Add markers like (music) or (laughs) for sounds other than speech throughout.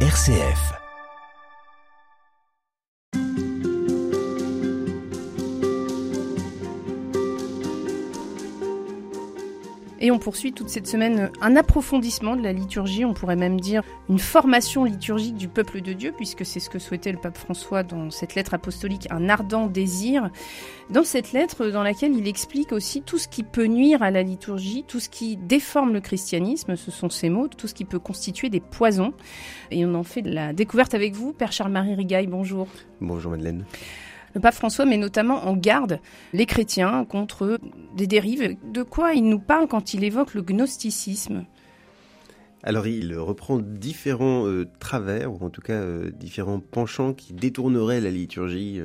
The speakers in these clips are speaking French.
RCF. Et on poursuit toute cette semaine un approfondissement de la liturgie, on pourrait même dire une formation liturgique du peuple de Dieu, puisque c'est ce que souhaitait le pape François dans cette lettre apostolique, un ardent désir. Dans cette lettre, dans laquelle il explique aussi tout ce qui peut nuire à la liturgie, tout ce qui déforme le christianisme, ce sont ces mots, tout ce qui peut constituer des poisons. Et on en fait de la découverte avec vous, Père Charles-Marie Rigaille, bonjour. Bonjour Madeleine. Le pape François met notamment en garde les chrétiens contre des dérives. De quoi il nous parle quand il évoque le gnosticisme? Alors il reprend différents euh, travers, ou en tout cas euh, différents penchants qui détourneraient la liturgie,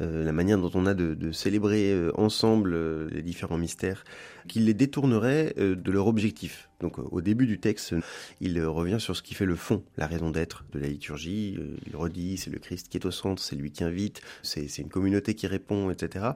euh, la manière dont on a de, de célébrer ensemble les différents mystères, qui les détourneraient de leur objectif. Donc au début du texte, il revient sur ce qui fait le fond, la raison d'être de la liturgie. Il redit, c'est le Christ qui est au centre, c'est lui qui invite, c'est une communauté qui répond, etc.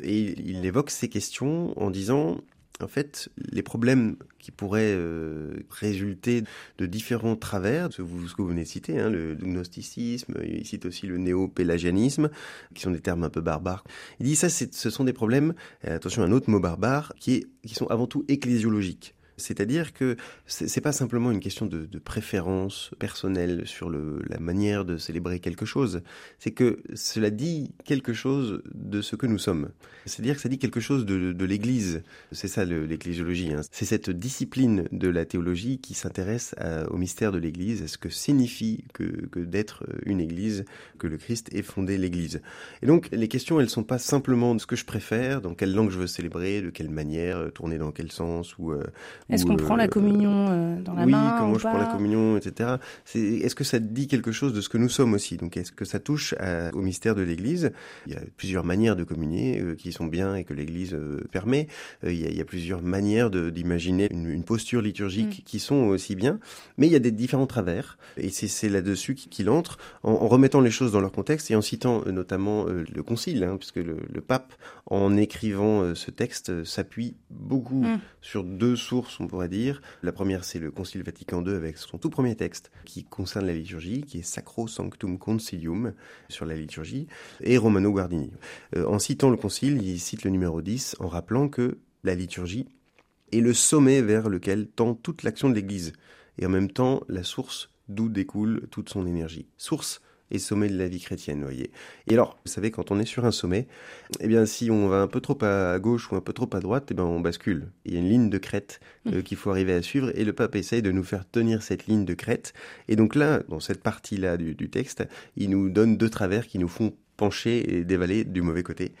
Et il évoque ces questions en disant, en fait, les problèmes qui pourraient euh, résulter de différents travers, ce, que vous venez de citer, hein, le, gnosticisme, il cite aussi le néo-pélagianisme, qui sont des termes un peu barbares. Il dit ça, ce sont des problèmes, attention, un autre mot barbare, qui sont avant tout ecclésiologiques. C'est-à-dire que c'est pas simplement une question de, préférence personnelle sur la manière de célébrer quelque chose. C'est que cela dit quelque chose de ce que nous sommes. C'est-à-dire que ça dit quelque chose de, l'Église. C'est ça l'ecclésiologie. Hein. C'est cette discipline de la théologie qui s'intéresse au mystère de l'Église, à ce que signifie que, d'être une Église, que le Christ ait fondé l'Église. Et donc les questions, elles sont pas simplement de ce que je préfère, dans quelle langue je veux célébrer, de quelle manière, tourner dans quel sens ou euh, est-ce qu'on prend la euh, communion euh, dans la main Oui, comment je prends la communion, etc. Est-ce que ça dit quelque chose de ce que nous sommes aussi? Donc, est-ce que ça touche au mystère de l'Église? Il y a plusieurs manières de communier euh, qui sont bien et que l'Église permet. Il y, a, plusieurs manières d'imaginer une, posture liturgique mm. qui sont aussi bien. Mais il y a des différents travers. Et c'est là-dessus qu'il entre, en, remettant les choses dans leur contexte et en citant notamment le Concile, hein, puisque le, pape, en écrivant ce texte, s'appuie beaucoup mm. sur deux sources on pourrait dire. La première, c'est le Concile Vatican II avec son tout premier texte qui concerne la liturgie, qui est Sacro Sanctum Concilium sur la liturgie, et Romano Guardini. Euh, en citant le Concile, il cite le numéro 10 en rappelant que la liturgie est le sommet vers lequel tend toute l'action de l'Église, et en même temps la source d'où découle toute son énergie. Source et sommet de la vie chrétienne, voyez. Et alors, vous savez, quand on est sur un sommet, eh bien, si on va un peu trop à gauche ou un peu trop à droite, eh bien, on bascule. Il y a une ligne de crête euh, mmh. qu'il faut arriver à suivre, et le pape essaye de nous faire tenir cette ligne de crête. Et donc là, dans cette partie-là du, du texte, il nous donne deux travers qui nous font pencher et dévaler du mauvais côté.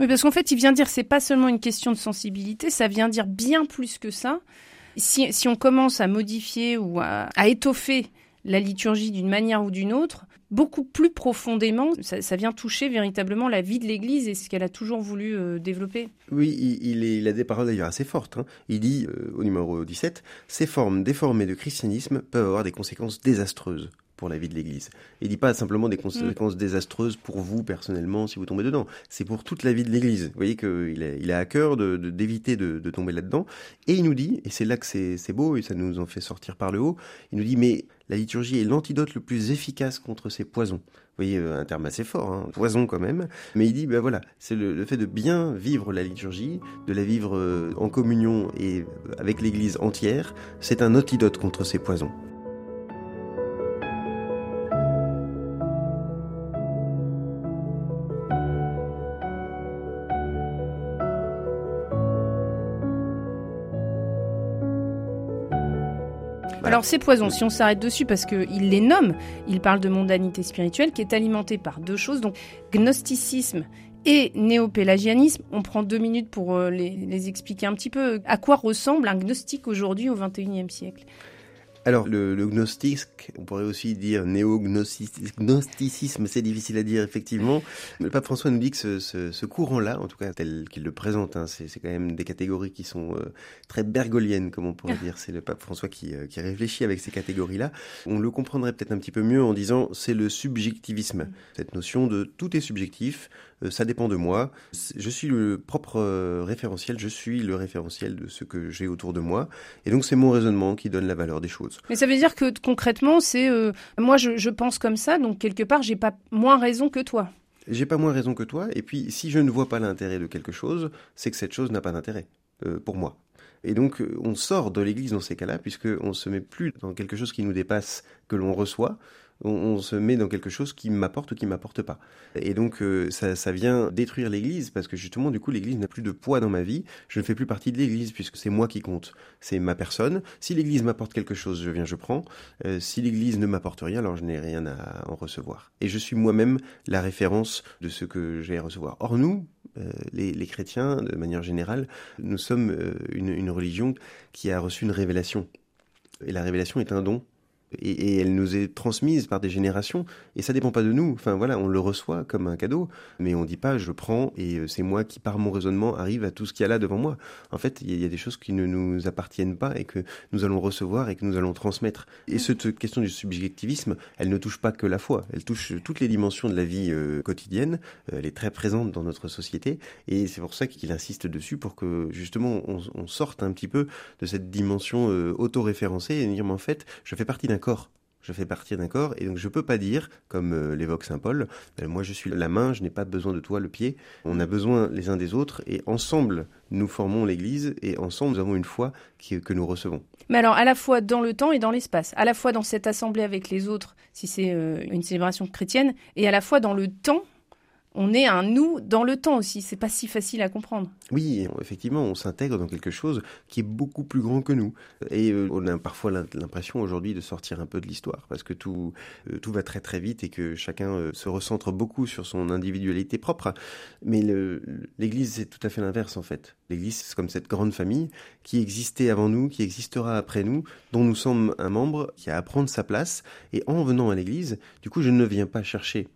Oui, parce qu'en fait, il vient dire c'est pas seulement une question de sensibilité, ça vient dire bien plus que ça. Si, si on commence à modifier ou à, à étoffer la liturgie d'une manière ou d'une autre, beaucoup plus profondément, ça, vient toucher véritablement la vie de l'Église et ce qu'elle a toujours voulu euh, développer. Oui, il, il, a des paroles d'ailleurs assez fortes. Hein. Il dit euh, au numéro 17, Ces formes déformées de christianisme peuvent avoir des conséquences désastreuses pour la vie de l'Église. Il dit pas simplement des conséquences mm. désastreuses pour vous personnellement si vous tombez dedans. C'est pour toute la vie de l'Église. Vous voyez qu'il a, il a à cœur d'éviter de, de, tomber là-dedans. Et il nous dit, et c'est là que c'est beau et ça nous en fait sortir par le haut, il nous dit mais la liturgie est l'antidote le plus efficace contre ces poisons. Vous voyez, euh, un terme assez fort, hein, poison quand même. Mais il dit, ben voilà, c'est le, fait de bien vivre la liturgie, de la vivre euh, en communion et avec l'Église entière, c'est un antidote contre ces poisons. Alors ces poisons, si on s'arrête dessus, parce qu'il les nomme, il parle de mondanité spirituelle qui est alimentée par deux choses, donc gnosticisme et néopélagianisme. On prend deux minutes pour euh, les, les expliquer un petit peu. À quoi ressemble un gnostique aujourd'hui au XXIe siècle? Alors, le, le, gnostique, on pourrait aussi dire néo-gnosticisme, c'est difficile à dire effectivement. Le pape François nous dit que ce, ce, ce courant-là, en tout cas tel qu'il le présente, hein, c'est quand même des catégories qui sont euh, très bergoliennes, comme on pourrait (laughs) dire. C'est le pape François qui, euh, qui réfléchit avec ces catégories-là. On le comprendrait peut-être un petit peu mieux en disant c'est le subjectivisme. Cette notion de tout est subjectif, ça dépend de moi. Je suis le propre référentiel, je suis le référentiel de ce que j'ai autour de moi. Et donc c'est mon raisonnement qui donne la valeur des choses. Mais ça veut dire que concrètement, c'est moi je, je pense comme ça, donc quelque part j'ai pas moins raison que toi. J'ai pas moins raison que toi, et puis si je ne vois pas l'intérêt de quelque chose, c'est que cette chose n'a pas d'intérêt pour moi. Et donc, on sort de l'Église dans ces cas-là, puisqu'on ne se met plus dans quelque chose qui nous dépasse, que l'on reçoit, on, se met dans quelque chose qui m'apporte ou qui m'apporte pas. Et donc euh, ça, ça, vient détruire l'Église parce que justement du coup l'Église n'a plus de poids dans ma vie. Je ne fais plus partie de l'Église puisque c'est moi qui compte, c'est ma personne. Si l'Église m'apporte quelque chose, je viens, je prends. Euh, si l'Église ne m'apporte rien, alors je n'ai rien à en recevoir. Et je suis moi-même la référence de ce que j'ai à recevoir. Or nous, euh, les, les, chrétiens, de manière générale, nous sommes une, une religion qui a reçu une révélation. Et la révélation est un don et, elle nous est transmise par des générations et ça dépend pas de nous. Enfin voilà, on le reçoit comme un cadeau, mais on dit pas je prends et euh, c'est moi qui par mon raisonnement arrive à tout ce qu'il y a là devant moi. En fait, il y, a des choses qui ne nous appartiennent pas et que nous allons recevoir et que nous allons transmettre. Et cette question du subjectivisme, elle ne touche pas que la foi, elle touche toutes les dimensions de la vie euh, quotidienne. Euh, elle est très présente dans notre société et c'est pour ça qu'il insiste dessus pour que justement on, on, sorte un petit peu de cette dimension auto-référencée et dire mais en fait je fais partie d'un corps. Je fais partie d'un corps et donc je peux pas dire, comme euh, l'évoque saint Paul, ben, moi je suis la main, je n'ai pas besoin de toi le pied. On a besoin les uns des autres et ensemble nous formons l'Église et ensemble nous avons une foi que nous recevons. Mais alors à la fois dans le temps et dans l'espace, à la fois dans cette assemblée avec les autres, si c'est euh, une célébration chrétienne, et à la fois dans le temps on est un nous dans le temps aussi. C'est pas si facile à comprendre. Oui, effectivement, on s'intègre dans quelque chose qui est beaucoup plus grand que nous. Et euh, on a parfois l'impression aujourd'hui de sortir un peu de l'histoire parce que tout, euh, tout va très très vite et que chacun euh, se recentre beaucoup sur son individualité propre. Mais l'Église, c'est tout à fait l'inverse en fait. L'Église, c'est comme cette grande famille qui existait avant nous, qui existera après nous, dont nous sommes un membre, qui a à prendre sa place. Et en venant à l'Église, du coup, je ne viens pas chercher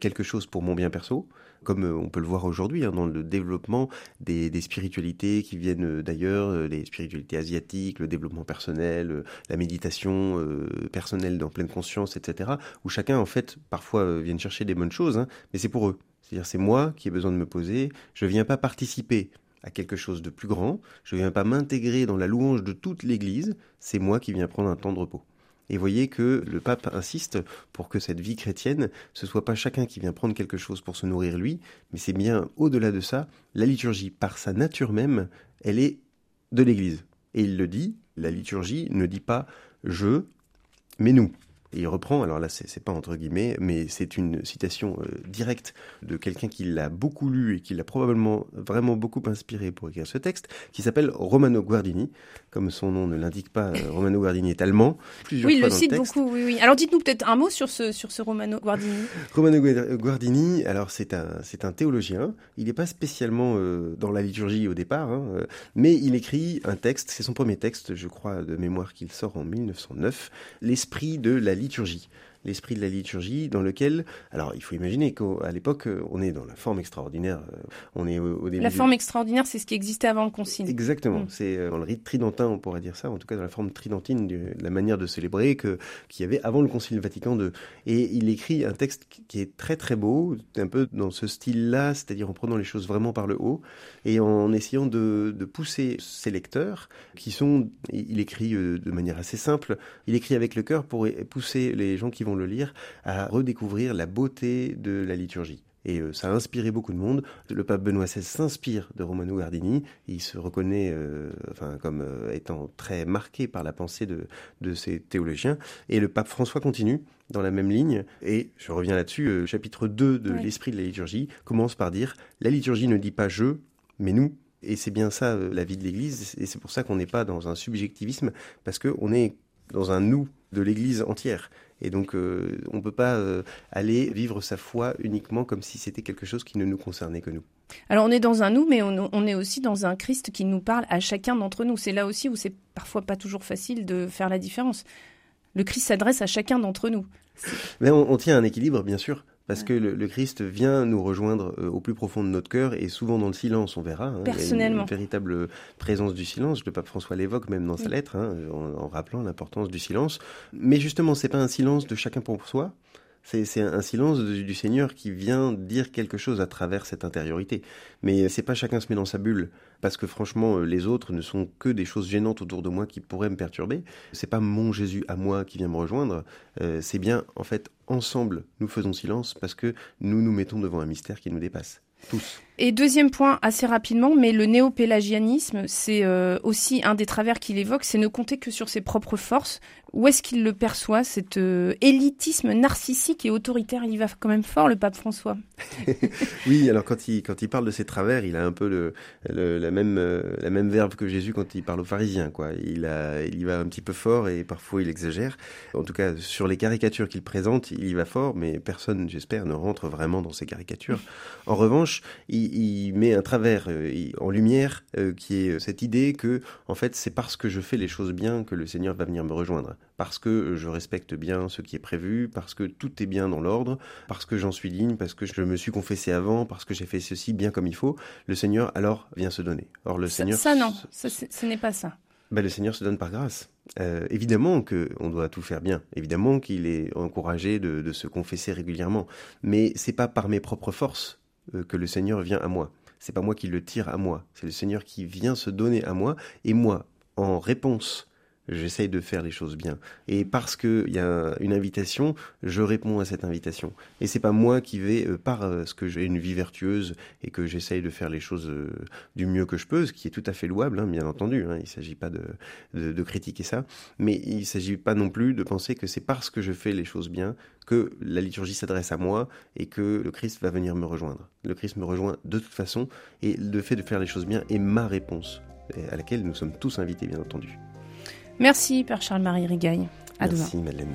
quelque chose pour mon bien perso, comme euh, on peut le voir aujourd'hui hein, dans le développement des, des spiritualités qui viennent euh, d'ailleurs, les spiritualités asiatiques, le développement personnel, la méditation personnelle dans pleine conscience, etc., où chacun en fait parfois vient chercher des bonnes choses, hein, mais c'est pour eux. C'est-à-dire c'est moi qui ai besoin de me poser, je ne viens pas participer à quelque chose de plus grand, je ne viens pas m'intégrer dans la louange de toute l'Église, c'est moi qui viens prendre un temps de repos. Et voyez que le pape insiste pour que cette vie chrétienne, ce soit pas chacun qui vient prendre quelque chose pour se nourrir lui, mais c'est bien au-delà de ça, la liturgie, par sa nature même, elle est de l'Église. Et il le dit, la liturgie ne dit pas je, mais nous. Et il reprend, alors là c'est pas entre guillemets, mais c'est une citation euh, directe de quelqu'un qui l'a beaucoup lu et qui l'a probablement vraiment beaucoup inspiré pour écrire ce texte, qui s'appelle Romano Guardini. Comme son nom ne l'indique pas, euh, Romano Guardini est allemand. Plusieurs oui, il le cite beaucoup, oui, oui. Alors dites-nous peut-être un mot sur ce, sur ce Romano Guardini. Romano Guardini, alors c'est un, un théologien. Il n'est pas spécialement euh, dans la liturgie au départ, hein, mais il écrit un texte, c'est son premier texte, je crois, de mémoire qu'il sort en 1909, L'esprit de la liturgie liturgie l'esprit de la liturgie, dans lequel, alors il faut imaginer qu'à l'époque, euh, on est dans la forme extraordinaire, euh, on est au, début. La forme extraordinaire, c'est ce qui existait avant le concile. Exactement, mm. c'est euh, dans le rite tridentin, on pourrait dire ça, en tout cas dans la forme tridentine de la manière de célébrer que qu'il y avait avant le concile Vatican II. Et il écrit un texte qui est très très beau, un peu dans ce style-là, c'est-à-dire en prenant les choses vraiment par le haut et en essayant de, de pousser ses lecteurs, qui sont, il écrit de manière assez simple, il écrit avec le cœur pour pousser les gens qui vont le lire, à redécouvrir la beauté de la liturgie. Et euh, ça a inspiré beaucoup de monde. Le pape Benoît XVI s'inspire de Romano Guardini. Il se reconnaît euh, enfin, comme euh, étant très marqué par la pensée de, de ces théologiens. Et le pape François continue dans la même ligne. Et je reviens là-dessus, chapitre 2 de l'esprit de la liturgie commence par dire La liturgie ne dit pas je, mais nous. Et c'est bien ça la vie de l'Église. Et c'est pour ça qu'on n'est pas dans un subjectivisme, parce qu'on est dans un nous de l'Église entière. Et donc, euh, on ne peut pas euh, aller vivre sa foi uniquement comme si c'était quelque chose qui ne nous concernait que nous. Alors, on est dans un nous, mais on, est aussi dans un Christ qui nous parle à chacun d'entre nous. C'est là aussi où c'est parfois pas toujours facile de faire la différence. Le Christ s'adresse à chacun d'entre nous. Mais on, on tient un équilibre, bien sûr. Parce que le, Christ vient nous rejoindre euh, au plus profond de notre cœur et souvent dans le silence, on verra. Hein, Personnellement. une, véritable présence du silence. Le pape François l'évoque même dans sa lettre, hein, en, rappelant l'importance du silence. Mais justement, c'est pas un silence de chacun pour soi. C'est un silence du Seigneur qui vient dire quelque chose à travers cette intériorité. Mais c'est pas chacun se met dans sa bulle, parce que franchement, les autres ne sont que des choses gênantes autour de moi qui pourraient me perturber. C'est pas mon Jésus à moi qui vient me rejoindre. Euh, c'est bien, en fait, ensemble, nous faisons silence parce que nous nous mettons devant un mystère qui nous dépasse. Tous. Et deuxième point, assez rapidement, mais le néo-pélagianisme, c'est euh, aussi un des travers qu'il évoque, c'est ne compter que sur ses propres forces. Où est-ce qu'il le perçoit, cet euh, élitisme narcissique et autoritaire? Il y va quand même fort, le pape François. (laughs) oui, alors quand il, quand il parle de ses travers, il a un peu le, la, même, euh, la même verbe que Jésus quand il parle aux pharisiens. Quoi. Il y va un petit peu fort et parfois il exagère. En tout cas, sur les caricatures qu'il présente, il y va fort, mais personne, j'espère, ne rentre vraiment dans ces caricatures. En revanche, il il, met un travers euh, en lumière euh, qui est euh, cette idée que, en fait, c'est parce que je fais les choses bien que le Seigneur va venir me rejoindre. Parce que je respecte bien ce qui est prévu, parce que tout est bien dans l'ordre, parce que j'en suis digne, parce que je me suis confessé avant, parce que j'ai fait ceci bien comme il faut, le Seigneur alors vient se donner. Or, le Seigneur. Ça, non, ce n'est pas ça. Ben, le Seigneur se donne par grâce. évidemment qu'on doit tout faire bien, évidemment qu'il est encouragé de, de, se confesser régulièrement, mais c'est pas par mes propres forces que le Seigneur vient à moi. C'est pas moi qui le tire à moi, c'est le Seigneur qui vient se donner à moi, et moi, en réponse j'essaye de faire les choses bien. Et parce qu'il y a une invitation, je réponds à cette invitation. Et c'est pas moi qui vais, euh, par euh, ce que j'ai une vie vertueuse et que j'essaye de faire les choses euh, du mieux que je peux, ce qui est tout à fait louable, hein, bien entendu. Hein, il ne s'agit pas de, de, critiquer ça, mais il ne s'agit pas non plus de penser que c'est parce que je fais les choses bien que la liturgie s'adresse à moi et que le Christ va venir me rejoindre. Le Christ me rejoint de toute façon et le fait de faire les choses bien est ma réponse à laquelle nous sommes tous invités, bien entendu. Merci, Père Charles-Marie Rigaille. À Merci, demain. Madeleine.